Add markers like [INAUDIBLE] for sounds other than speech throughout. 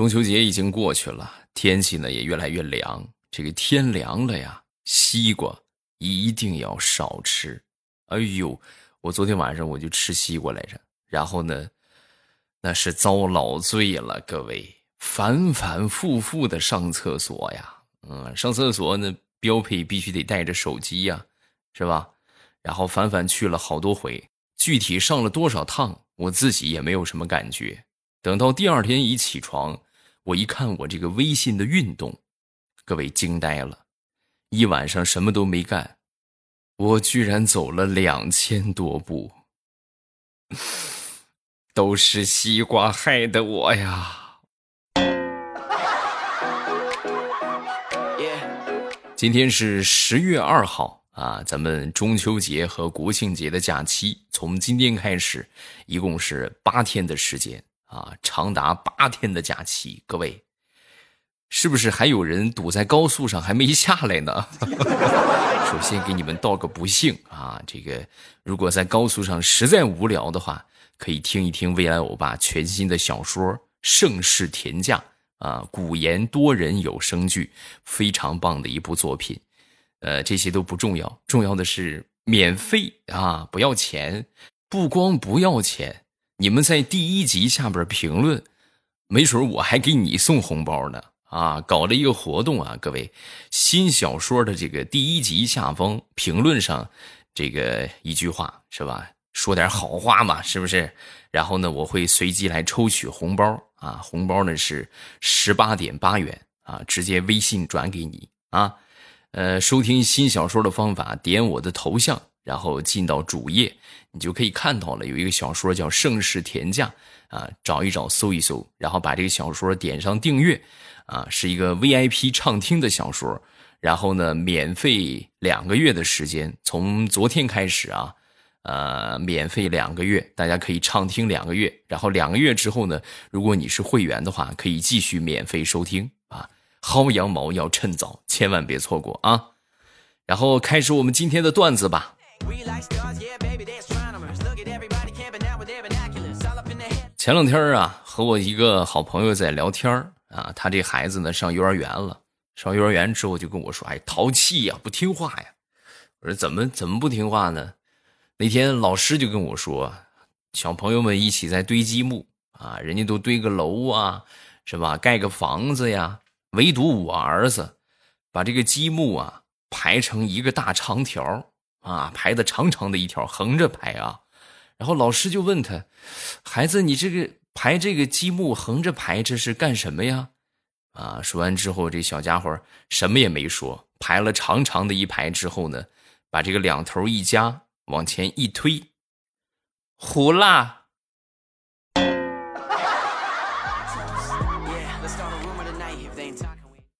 中秋节已经过去了，天气呢也越来越凉。这个天凉了呀，西瓜一定要少吃。哎呦，我昨天晚上我就吃西瓜来着，然后呢，那是遭老罪了。各位，反反复复的上厕所呀，嗯，上厕所呢标配必须得带着手机呀，是吧？然后反反去了好多回，具体上了多少趟，我自己也没有什么感觉。等到第二天一起床。我一看我这个微信的运动，各位惊呆了，一晚上什么都没干，我居然走了两千多步，[LAUGHS] 都是西瓜害的我呀！今天是十月二号啊，咱们中秋节和国庆节的假期从今天开始，一共是八天的时间。啊，长达八天的假期，各位，是不是还有人堵在高速上还没下来呢？[LAUGHS] 首先给你们道个不幸啊，这个如果在高速上实在无聊的话，可以听一听未来欧巴全新的小说《盛世田价》啊，古言多人有声剧，非常棒的一部作品。呃，这些都不重要，重要的是免费啊，不要钱，不光不要钱。你们在第一集下边评论，没准我还给你送红包呢！啊，搞了一个活动啊，各位，新小说的这个第一集下方评论上，这个一句话是吧？说点好话嘛，是不是？然后呢，我会随机来抽取红包啊，红包呢是十八点八元啊，直接微信转给你啊。呃，收听新小说的方法，点我的头像。然后进到主页，你就可以看到了，有一个小说叫《盛世田价》啊，找一找，搜一搜，然后把这个小说点上订阅，啊，是一个 VIP 畅听的小说，然后呢，免费两个月的时间，从昨天开始啊，呃，免费两个月，大家可以畅听两个月，然后两个月之后呢，如果你是会员的话，可以继续免费收听啊，薅羊毛要趁早，千万别错过啊，然后开始我们今天的段子吧。前两天啊，和我一个好朋友在聊天啊，他这孩子呢上幼儿园了，上幼儿园之后就跟我说：“哎，淘气呀，不听话呀。”我说：“怎么怎么不听话呢？”那天老师就跟我说：“小朋友们一起在堆积木啊，人家都堆个楼啊，是吧？盖个房子呀，唯独我儿子把这个积木啊排成一个大长条。”啊，排的长长的一条，横着排啊，然后老师就问他：“孩子，你这个排这个积木横着排，这是干什么呀？”啊，说完之后，这小家伙什么也没说，排了长长的一排之后呢，把这个两头一夹，往前一推，胡啦。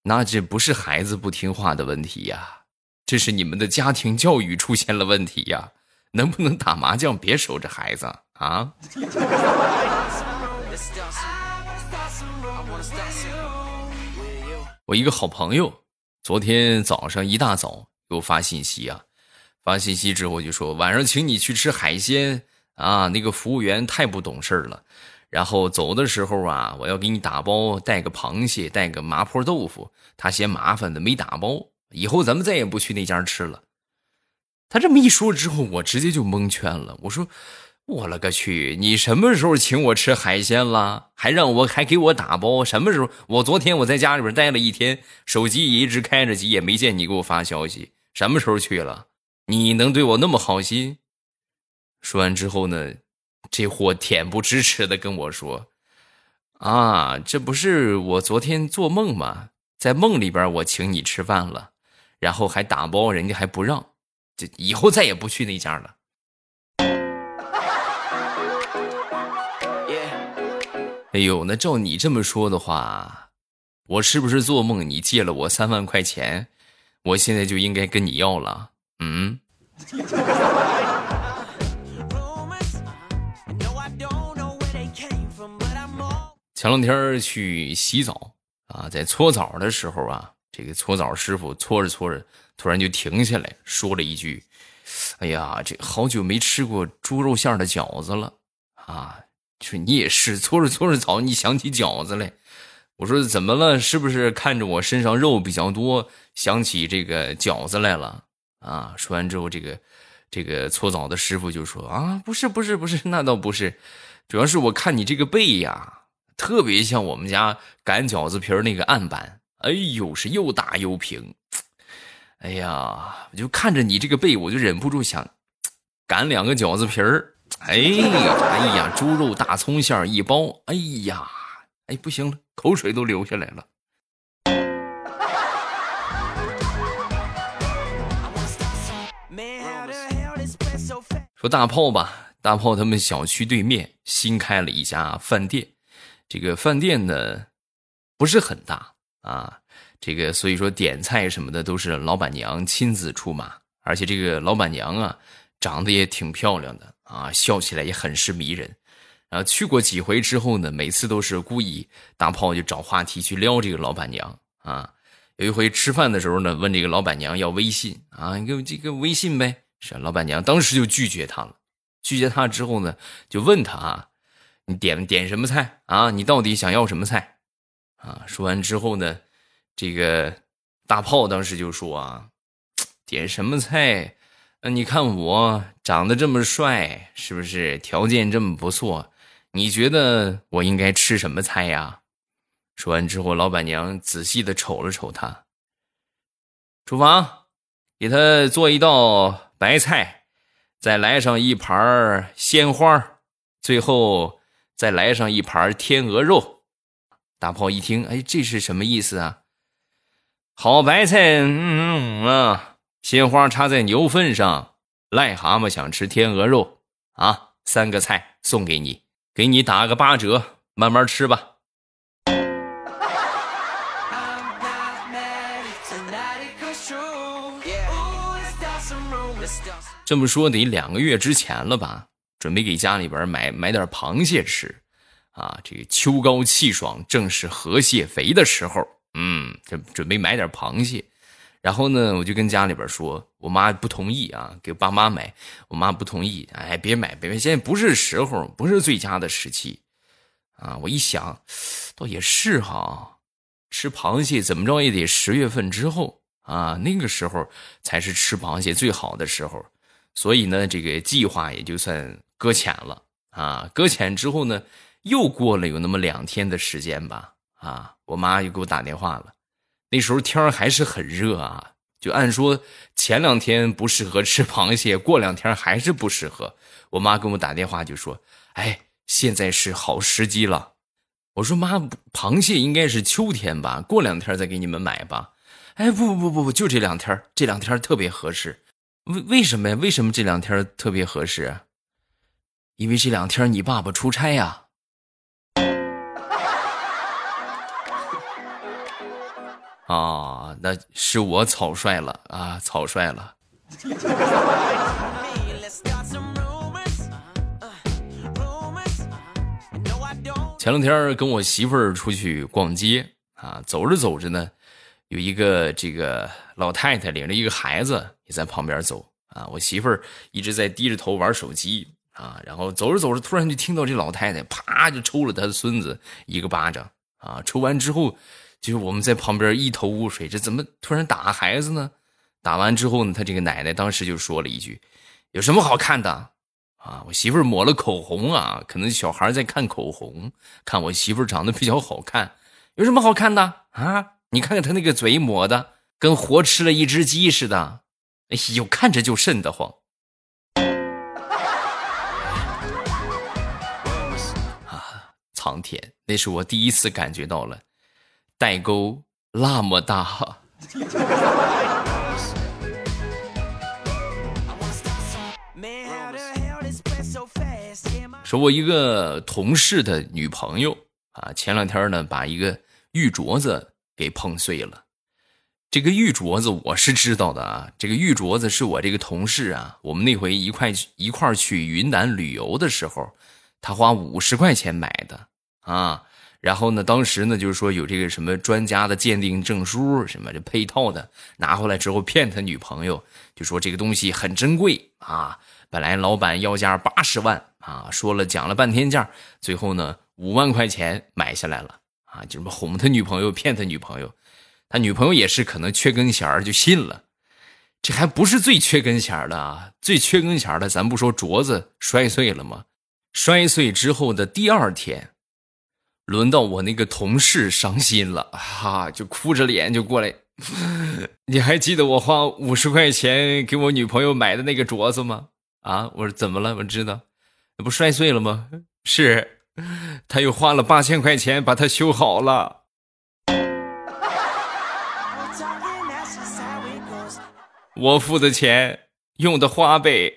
那这不是孩子不听话的问题呀。这是你们的家庭教育出现了问题呀？[LAUGHS] 能不能打麻将别守着孩子啊？[LAUGHS] 我一个好朋友，昨天早上一大早给我发信息啊，发信息之后就说晚上请你去吃海鲜啊，那个服务员太不懂事了。然后走的时候啊，我要给你打包带个螃蟹，带个麻婆豆腐，他嫌麻烦的没打包。以后咱们再也不去那家吃了。他这么一说之后，我直接就蒙圈了。我说：“我勒个去！你什么时候请我吃海鲜了？还让我还给我打包？什么时候？我昨天我在家里边待了一天，手机也一直开着机，也没见你给我发消息。什么时候去了？你能对我那么好心？”说完之后呢，这货恬不知耻的跟我说：“啊，这不是我昨天做梦吗？在梦里边我请你吃饭了。”然后还打包，人家还不让，这以后再也不去那家了。哎呦，那照你这么说的话，我是不是做梦你借了我三万块钱，我现在就应该跟你要了？嗯。前两天去洗澡啊，在搓澡的时候啊。这个搓澡师傅搓着搓着，突然就停下来说了一句：“哎呀，这好久没吃过猪肉馅的饺子了啊！”说你也是搓着搓着澡，你想起饺子来。我说怎么了？是不是看着我身上肉比较多，想起这个饺子来了啊？说完之后，这个这个搓澡的师傅就说啊，不是不是不是，那倒不是，主要是我看你这个背呀，特别像我们家擀饺子皮儿那个案板，哎呦，是又大又平。哎呀，我就看着你这个背，我就忍不住想擀两个饺子皮儿。哎呀，哎呀，猪肉大葱馅一包。哎呀，哎，不行了，口水都流下来了。说大炮吧，大炮他们小区对面新开了一家饭店，这个饭店呢不是很大啊，这个所以说点菜什么的都是老板娘亲自出马，而且这个老板娘啊长得也挺漂亮的。啊，笑起来也很是迷人，然后去过几回之后呢，每次都是故意大炮就找话题去撩这个老板娘啊。有一回吃饭的时候呢，问这个老板娘要微信啊，你给我这个微信呗。是老板娘当时就拒绝他了，拒绝他之后呢，就问他啊，你点点什么菜啊？你到底想要什么菜啊？说完之后呢，这个大炮当时就说啊，点什么菜？那你看我长得这么帅，是不是条件这么不错？你觉得我应该吃什么菜呀？说完之后，老板娘仔细的瞅了瞅他。厨房，给他做一道白菜，再来上一盘鲜花，最后再来上一盘天鹅肉。大炮一听，哎，这是什么意思啊？好白菜，嗯嗯啊。鲜花插在牛粪上，癞蛤蟆想吃天鹅肉啊！三个菜送给你，给你打个八折，慢慢吃吧。这么说得两个月之前了吧？准备给家里边买买点螃蟹吃啊！这个秋高气爽，正是河蟹肥的时候。嗯，这准备买点螃蟹。然后呢，我就跟家里边说，我妈不同意啊，给爸妈买，我妈不同意，哎，别买，别买，现在不是时候，不是最佳的时期，啊，我一想，倒也是哈，吃螃蟹怎么着也得十月份之后啊，那个时候才是吃螃蟹最好的时候，所以呢，这个计划也就算搁浅了啊，搁浅之后呢，又过了有那么两天的时间吧，啊，我妈又给我打电话了。那时候天还是很热啊，就按说前两天不适合吃螃蟹，过两天还是不适合。我妈给我打电话就说：“哎，现在是好时机了。”我说：“妈，螃蟹应该是秋天吧？过两天再给你们买吧。”哎，不不不不不，就这两天，这两天特别合适。为为什么呀？为什么这两天特别合适？因为这两天你爸爸出差呀。啊那是我草率了啊，草率了。前两天跟我媳妇儿出去逛街啊，走着走着呢，有一个这个老太太领着一个孩子也在旁边走啊，我媳妇儿一直在低着头玩手机啊，然后走着走着，突然就听到这老太太啪就抽了他的孙子一个巴掌啊，抽完之后。就是我们在旁边一头雾水，这怎么突然打孩子呢？打完之后呢，他这个奶奶当时就说了一句：“有什么好看的啊？我媳妇抹了口红啊，可能小孩在看口红，看我媳妇长得比较好看，有什么好看的啊？你看看他那个嘴抹的，跟活吃了一只鸡似的，哎呦，看着就瘆得慌。”啊，苍天，那是我第一次感觉到了。代沟那么大。说，我一个同事的女朋友啊，前两天呢，把一个玉镯子给碰碎了。这个玉镯子我是知道的啊，这个玉镯子是我这个同事啊，我们那回一块一块去云南旅游的时候，他花五十块钱买的啊。然后呢，当时呢，就是说有这个什么专家的鉴定证书，什么这配套的拿回来之后骗他女朋友，就说这个东西很珍贵啊。本来老板要价八十万啊，说了讲了半天价，最后呢五万块钱买下来了啊，就什么哄他女朋友、骗他女朋友，他女朋友也是可能缺根弦就信了。这还不是最缺根弦的啊，最缺根弦的，咱不说镯子摔碎了吗？摔碎之后的第二天，轮到我那个同事伤心了，哈，就哭着脸就过来。[LAUGHS] 你还记得我花五十块钱给我女朋友买的那个镯子吗？啊，我说怎么了？我知道，那不摔碎了吗？是，他又花了八千块钱把它修好了。我付的钱用的花呗。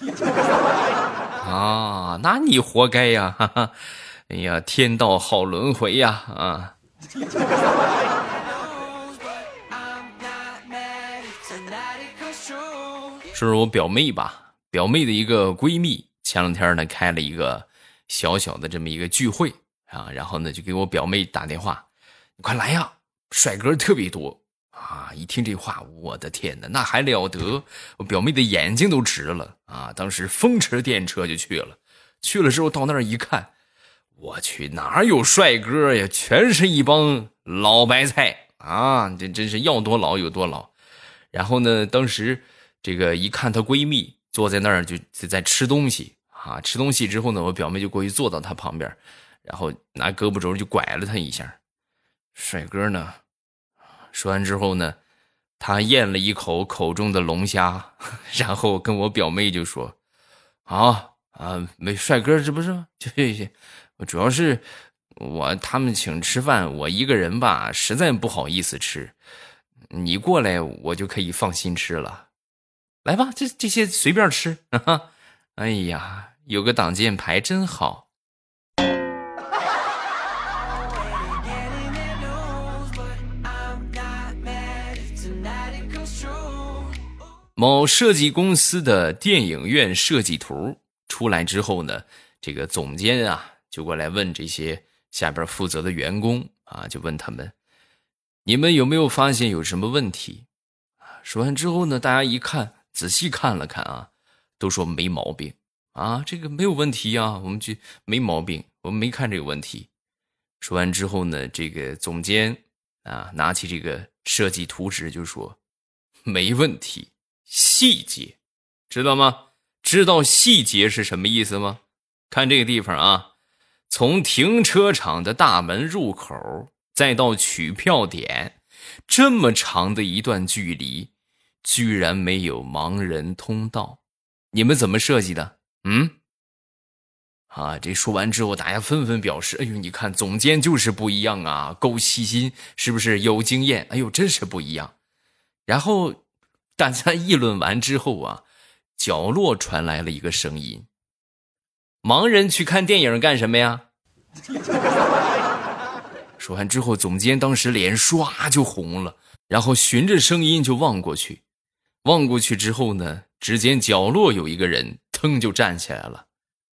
[LAUGHS] 啊，那你活该呀！哈哈，哎呀，天道好轮回呀！啊。说说我表妹吧？表妹的一个闺蜜，前两天呢开了一个小小的这么一个聚会啊，然后呢就给我表妹打电话，你快来呀，帅哥特别多啊！一听这话，我的天哪，那还了得！我表妹的眼睛都直了啊！当时风驰电掣就去了，去了之后到那儿一看，我去哪有帅哥呀？全是一帮老白菜啊！这真是要多老有多老。然后呢，当时。这个一看她闺蜜坐在那儿就在吃东西啊，吃东西之后呢，我表妹就过去坐到她旁边，然后拿胳膊肘就拐了她一下。帅哥呢，说完之后呢，他咽了一口口中的龙虾，[LAUGHS] 然后跟我表妹就说：“啊啊，没帅哥这不是吗？[LAUGHS] 就这些，主要是我他们请吃饭，我一个人吧，实在不好意思吃，你过来我就可以放心吃了。”来吧，这这些随便吃啊！[LAUGHS] 哎呀，有个挡箭牌真好。某设计公司的电影院设计图出来之后呢，这个总监啊就过来问这些下边负责的员工啊，就问他们：你们有没有发现有什么问题？说完之后呢，大家一看。仔细看了看啊，都说没毛病啊，这个没有问题啊，我们就没毛病，我们没看这个问题。说完之后呢，这个总监啊，拿起这个设计图纸就说：“没问题，细节，知道吗？知道细节是什么意思吗？看这个地方啊，从停车场的大门入口再到取票点，这么长的一段距离。”居然没有盲人通道，你们怎么设计的？嗯，啊，这说完之后，大家纷纷表示：“哎呦，你看总监就是不一样啊，够细心，是不是有经验？哎呦，真是不一样。”然后大家议论完之后啊，角落传来了一个声音：“盲人去看电影干什么呀？” [LAUGHS] 说完之后，总监当时脸唰就红了，然后循着声音就望过去。望过去之后呢，只见角落有一个人，腾就站起来了。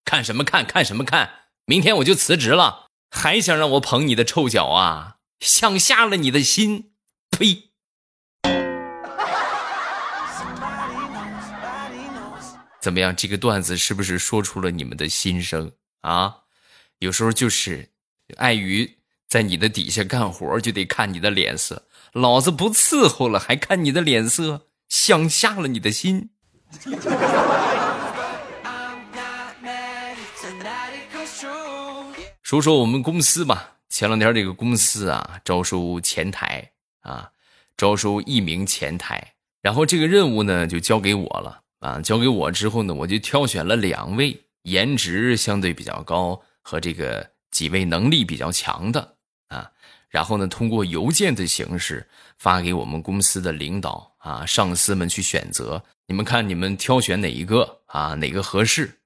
看什么看？看什么看？明天我就辞职了，还想让我捧你的臭脚啊？想瞎了你的心！呸！怎么样？这个段子是不是说出了你们的心声啊？有时候就是碍于在你的底下干活，就得看你的脸色。老子不伺候了，还看你的脸色？想瞎了你的心。[LAUGHS] 说说我们公司吧，前两天这个公司啊，招收前台啊，招收一名前台，然后这个任务呢就交给我了啊，交给我之后呢，我就挑选了两位颜值相对比较高和这个几位能力比较强的啊。然后呢，通过邮件的形式发给我们公司的领导啊、上司们去选择。你们看，你们挑选哪一个啊？哪个合适？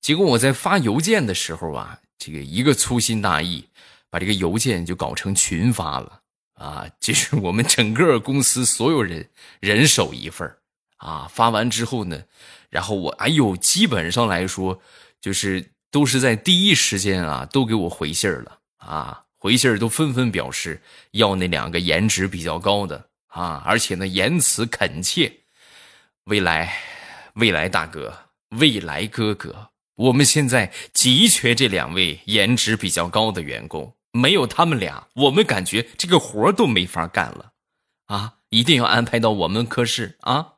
结果我在发邮件的时候啊，这个一个粗心大意，把这个邮件就搞成群发了啊！就是我们整个公司所有人人手一份啊。发完之后呢，然后我哎呦，基本上来说，就是都是在第一时间啊，都给我回信儿了啊。回信儿都纷纷表示要那两个颜值比较高的啊，而且呢言辞恳切。未来，未来大哥，未来哥哥，我们现在急缺这两位颜值比较高的员工没有他们俩，我们感觉这个活都没法干了，啊！一定要安排到我们科室啊！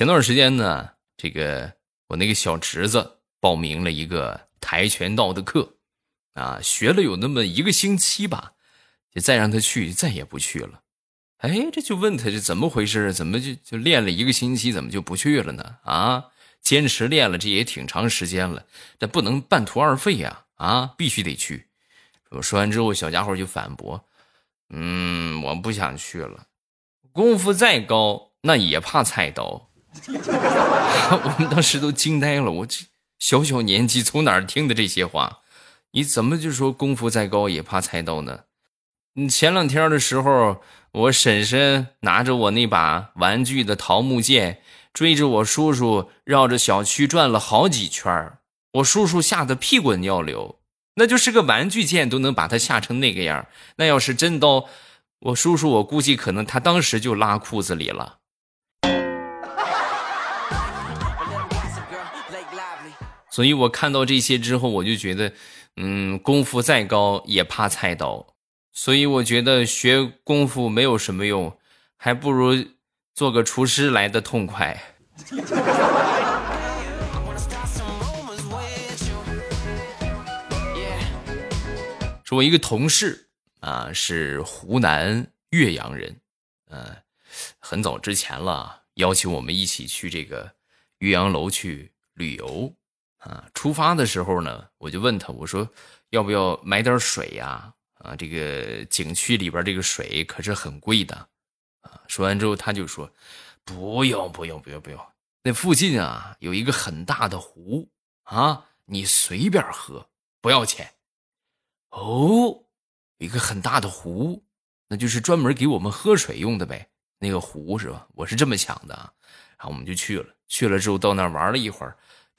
前段时间呢，这个我那个小侄子报名了一个跆拳道的课，啊，学了有那么一个星期吧，就再让他去，再也不去了。哎，这就问他这怎么回事？怎么就就练了一个星期，怎么就不去了呢？啊，坚持练了这也挺长时间了，但不能半途而废呀！啊，必须得去。我说完之后，小家伙就反驳：“嗯，我不想去了，功夫再高，那也怕菜刀。” [LAUGHS] 我们当时都惊呆了，我这小小年纪从哪儿听的这些话？你怎么就说功夫再高也怕菜刀呢？你前两天的时候，我婶婶拿着我那把玩具的桃木剑，追着我叔叔绕着小区转了好几圈我叔叔吓得屁滚尿流。那就是个玩具剑都能把他吓成那个样那要是真刀，我叔叔我估计可能他当时就拉裤子里了。所以我看到这些之后，我就觉得，嗯，功夫再高也怕菜刀，所以我觉得学功夫没有什么用，还不如做个厨师来的痛快。说我一个同事啊，是湖南岳阳人，嗯，很早之前了，邀请我们一起去这个岳阳楼去旅游。啊，出发的时候呢，我就问他，我说要不要买点水呀？啊，这个景区里边这个水可是很贵的。啊，说完之后他就说，不用不用不用不用，那附近啊有一个很大的湖啊，你随便喝，不要钱。哦，一个很大的湖，那就是专门给我们喝水用的呗，那个湖是吧？我是这么想的啊。然后我们就去了，去了之后到那玩了一会儿。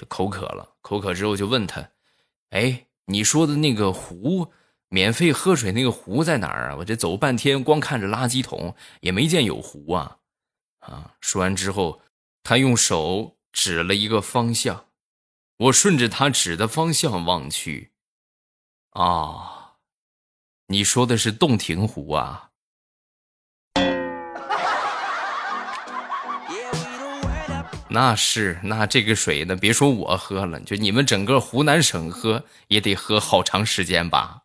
口渴了，口渴之后就问他：“哎，你说的那个湖，免费喝水那个湖在哪儿啊？我这走半天，光看着垃圾桶，也没见有湖啊！”啊，说完之后，他用手指了一个方向，我顺着他指的方向望去，啊，你说的是洞庭湖啊？那是，那这个水呢？别说我喝了，就你们整个湖南省喝也得喝好长时间吧。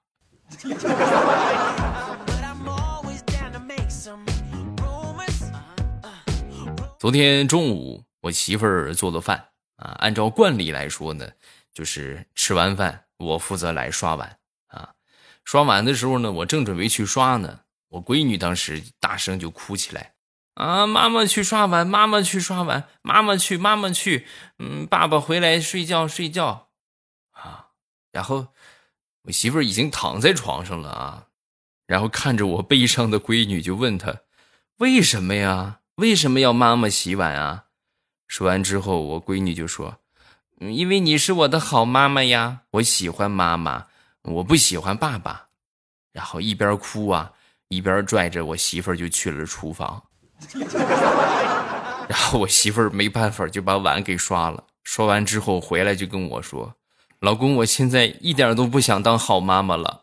昨天中午我媳妇儿做的饭啊，按照惯例来说呢，就是吃完饭我负责来刷碗啊。刷碗的时候呢，我正准备去刷呢，我闺女当时大声就哭起来。啊！妈妈去刷碗，妈妈去刷碗，妈妈去，妈妈去。嗯，爸爸回来睡觉，睡觉。啊！然后我媳妇儿已经躺在床上了啊，然后看着我悲伤的闺女，就问她：“为什么呀？为什么要妈妈洗碗啊？”说完之后，我闺女就说：“，因为你是我的好妈妈呀，我喜欢妈妈，我不喜欢爸爸。”然后一边哭啊，一边拽着我媳妇儿就去了厨房。[LAUGHS] 然后我媳妇儿没办法就把碗给刷了，刷完之后回来就跟我说：“老公，我现在一点都不想当好妈妈了，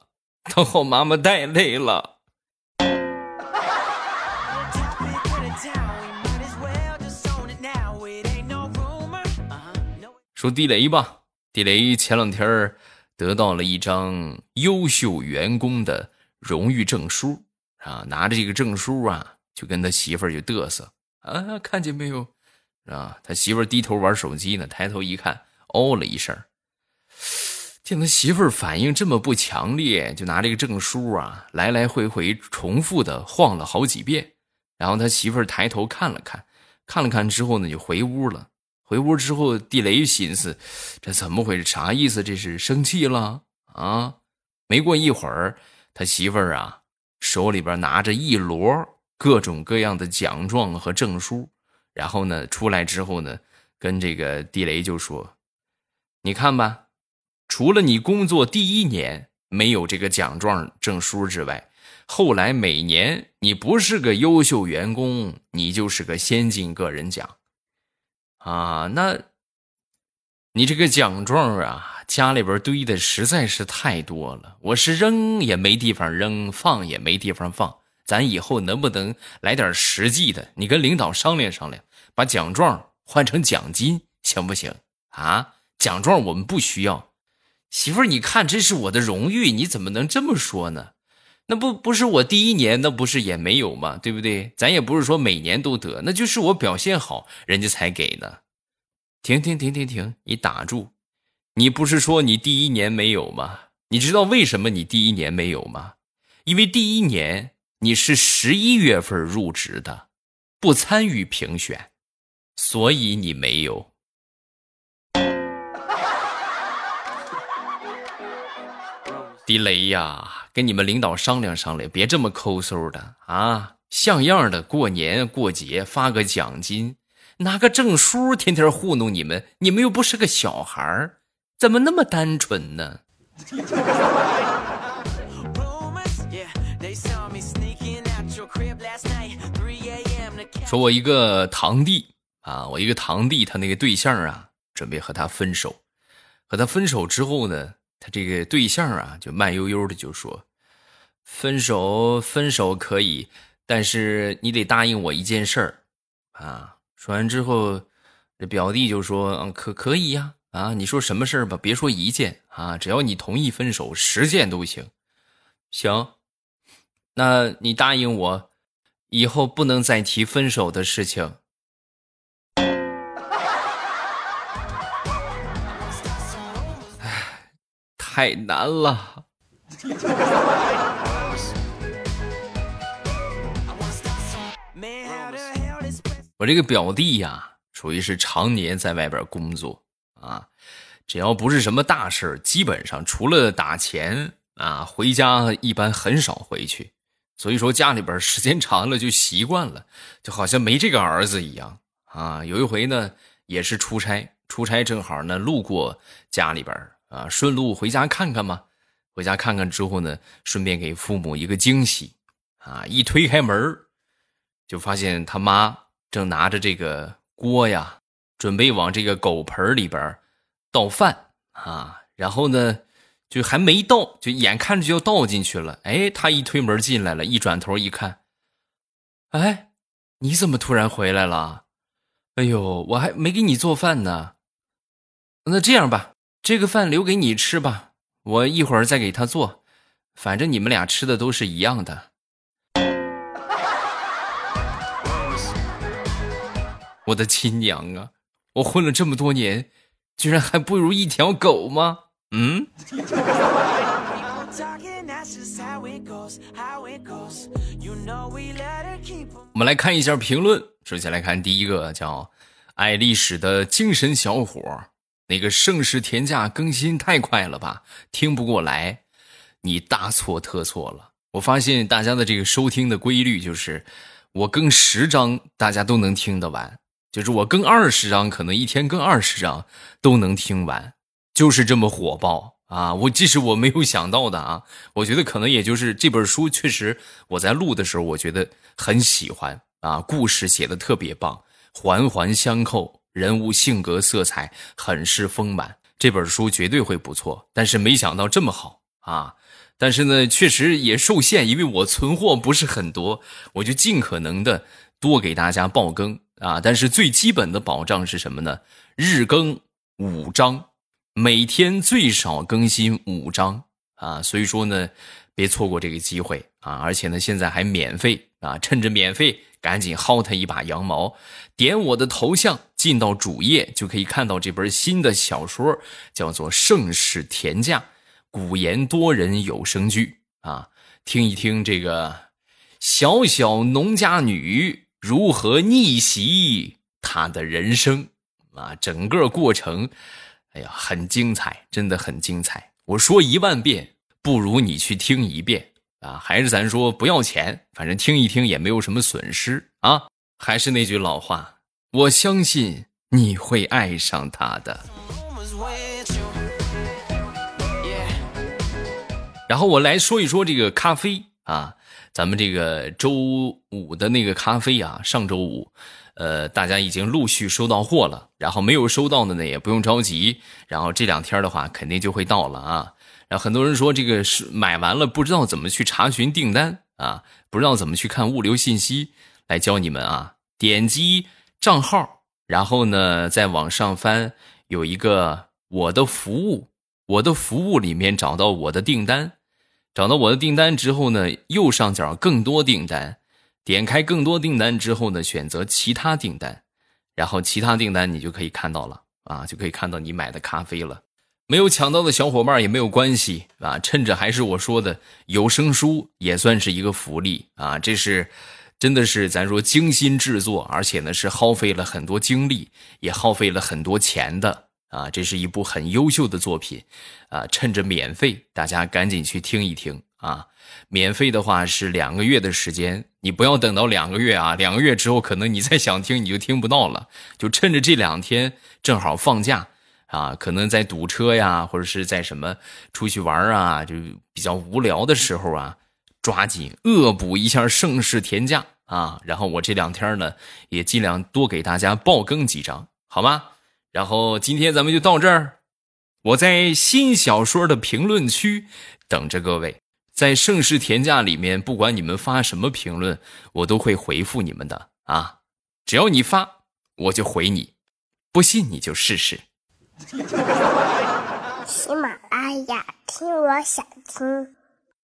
当好妈妈太累了。” [LAUGHS] 说地雷吧，地雷前两天得到了一张优秀员工的荣誉证书啊，拿着这个证书啊。就跟他媳妇儿就嘚瑟啊，看见没有？啊，他媳妇低头玩手机呢，抬头一看，哦了一声。见他媳妇儿反应这么不强烈，就拿这个证书啊，来来回回重复的晃了好几遍。然后他媳妇儿抬头看了看，看了看之后呢，就回屋了。回屋之后，地雷寻思，这怎么回事？啥意思？这是生气了啊？没过一会儿，他媳妇儿啊，手里边拿着一摞。各种各样的奖状和证书，然后呢，出来之后呢，跟这个地雷就说：“你看吧，除了你工作第一年没有这个奖状证书之外，后来每年你不是个优秀员工，你就是个先进个人奖。啊，那，你这个奖状啊，家里边堆的实在是太多了，我是扔也没地方扔，放也没地方放。咱以后能不能来点实际的？你跟领导商量商量，把奖状换成奖金，行不行？啊，奖状我们不需要。媳妇儿，你看，这是我的荣誉，你怎么能这么说呢？那不不是我第一年，那不是也没有吗？对不对？咱也不是说每年都得，那就是我表现好，人家才给呢。停停停停停，你打住！你不是说你第一年没有吗？你知道为什么你第一年没有吗？因为第一年你是十一月份入职的，不参与评选，所以你没有。[LAUGHS] 地雷呀！跟你们领导商量商量，别这么抠搜的啊！像样的过年过节发个奖金，拿个证书，天天糊弄你们，你们又不是个小孩儿，怎么那么单纯呢？说，我一个堂弟啊，我一个堂弟，他那个对象啊，准备和他分手，和他分手之后呢？他这个对象啊，就慢悠悠的就说：“分手，分手可以，但是你得答应我一件事儿，啊。”说完之后，这表弟就说：“嗯，可可以呀，啊，你说什么事儿吧？别说一件啊，只要你同意分手，十件都行。行，那你答应我，以后不能再提分手的事情。”太难了。我这个表弟呀，属于是常年在外边工作啊，只要不是什么大事基本上除了打钱啊，回家一般很少回去。所以说家里边时间长了就习惯了，就好像没这个儿子一样啊。有一回呢，也是出差，出差正好呢路过家里边。啊，顺路回家看看嘛。回家看看之后呢，顺便给父母一个惊喜。啊，一推开门就发现他妈正拿着这个锅呀，准备往这个狗盆里边倒饭啊。然后呢，就还没倒，就眼看着就要倒进去了。哎，他一推门进来了，一转头一看，哎，你怎么突然回来了？哎呦，我还没给你做饭呢。那这样吧。这个饭留给你吃吧，我一会儿再给他做，反正你们俩吃的都是一样的。[LAUGHS] 我的亲娘啊！我混了这么多年，居然还不如一条狗吗？嗯。我们来看一下评论，首先来看第一个，叫爱历史的精神小伙。那个盛世田价更新太快了吧，听不过来，你大错特错了。我发现大家的这个收听的规律就是，我更十章大家都能听得完，就是我更二十章可能一天更二十章都能听完，就是这么火爆啊！我这是我没有想到的啊！我觉得可能也就是这本书确实我在录的时候我觉得很喜欢啊，故事写的特别棒，环环相扣。人物性格色彩很是丰满，这本书绝对会不错。但是没想到这么好啊！但是呢，确实也受限，因为我存货不是很多，我就尽可能的多给大家爆更啊。但是最基本的保障是什么呢？日更五章，每天最少更新五章啊。所以说呢，别错过这个机会啊！而且呢，现在还免费啊，趁着免费。赶紧薅他一把羊毛，点我的头像进到主页，就可以看到这本新的小说，叫做《盛世田价》，古言多人有声剧啊，听一听这个小小农家女如何逆袭她的人生啊，整个过程，哎呀，很精彩，真的很精彩。我说一万遍，不如你去听一遍。啊，还是咱说不要钱，反正听一听也没有什么损失啊。还是那句老话，我相信你会爱上他的。然后我来说一说这个咖啡啊，咱们这个周五的那个咖啡啊，上周五，呃，大家已经陆续收到货了，然后没有收到的呢，也不用着急，然后这两天的话，肯定就会到了啊。然后很多人说这个是买完了不知道怎么去查询订单啊，不知道怎么去看物流信息，来教你们啊，点击账号，然后呢，再往上翻，有一个我的服务，我的服务里面找到我的订单。找到我的订单之后呢，右上角更多订单，点开更多订单之后呢，选择其他订单，然后其他订单你就可以看到了啊，就可以看到你买的咖啡了。没有抢到的小伙伴也没有关系啊，趁着还是我说的有声书，也算是一个福利啊。这是真的是咱说精心制作，而且呢是耗费了很多精力，也耗费了很多钱的。啊，这是一部很优秀的作品，啊，趁着免费，大家赶紧去听一听啊！免费的话是两个月的时间，你不要等到两个月啊，两个月之后可能你再想听你就听不到了。就趁着这两天正好放假啊，可能在堵车呀，或者是在什么出去玩啊，就比较无聊的时候啊，抓紧恶补一下盛世田价啊！然后我这两天呢，也尽量多给大家爆更几张，好吗？然后今天咱们就到这儿，我在新小说的评论区等着各位，在盛世田价里面，不管你们发什么评论，我都会回复你们的啊！只要你发，我就回你，不信你就试试。喜马拉雅，听我想听。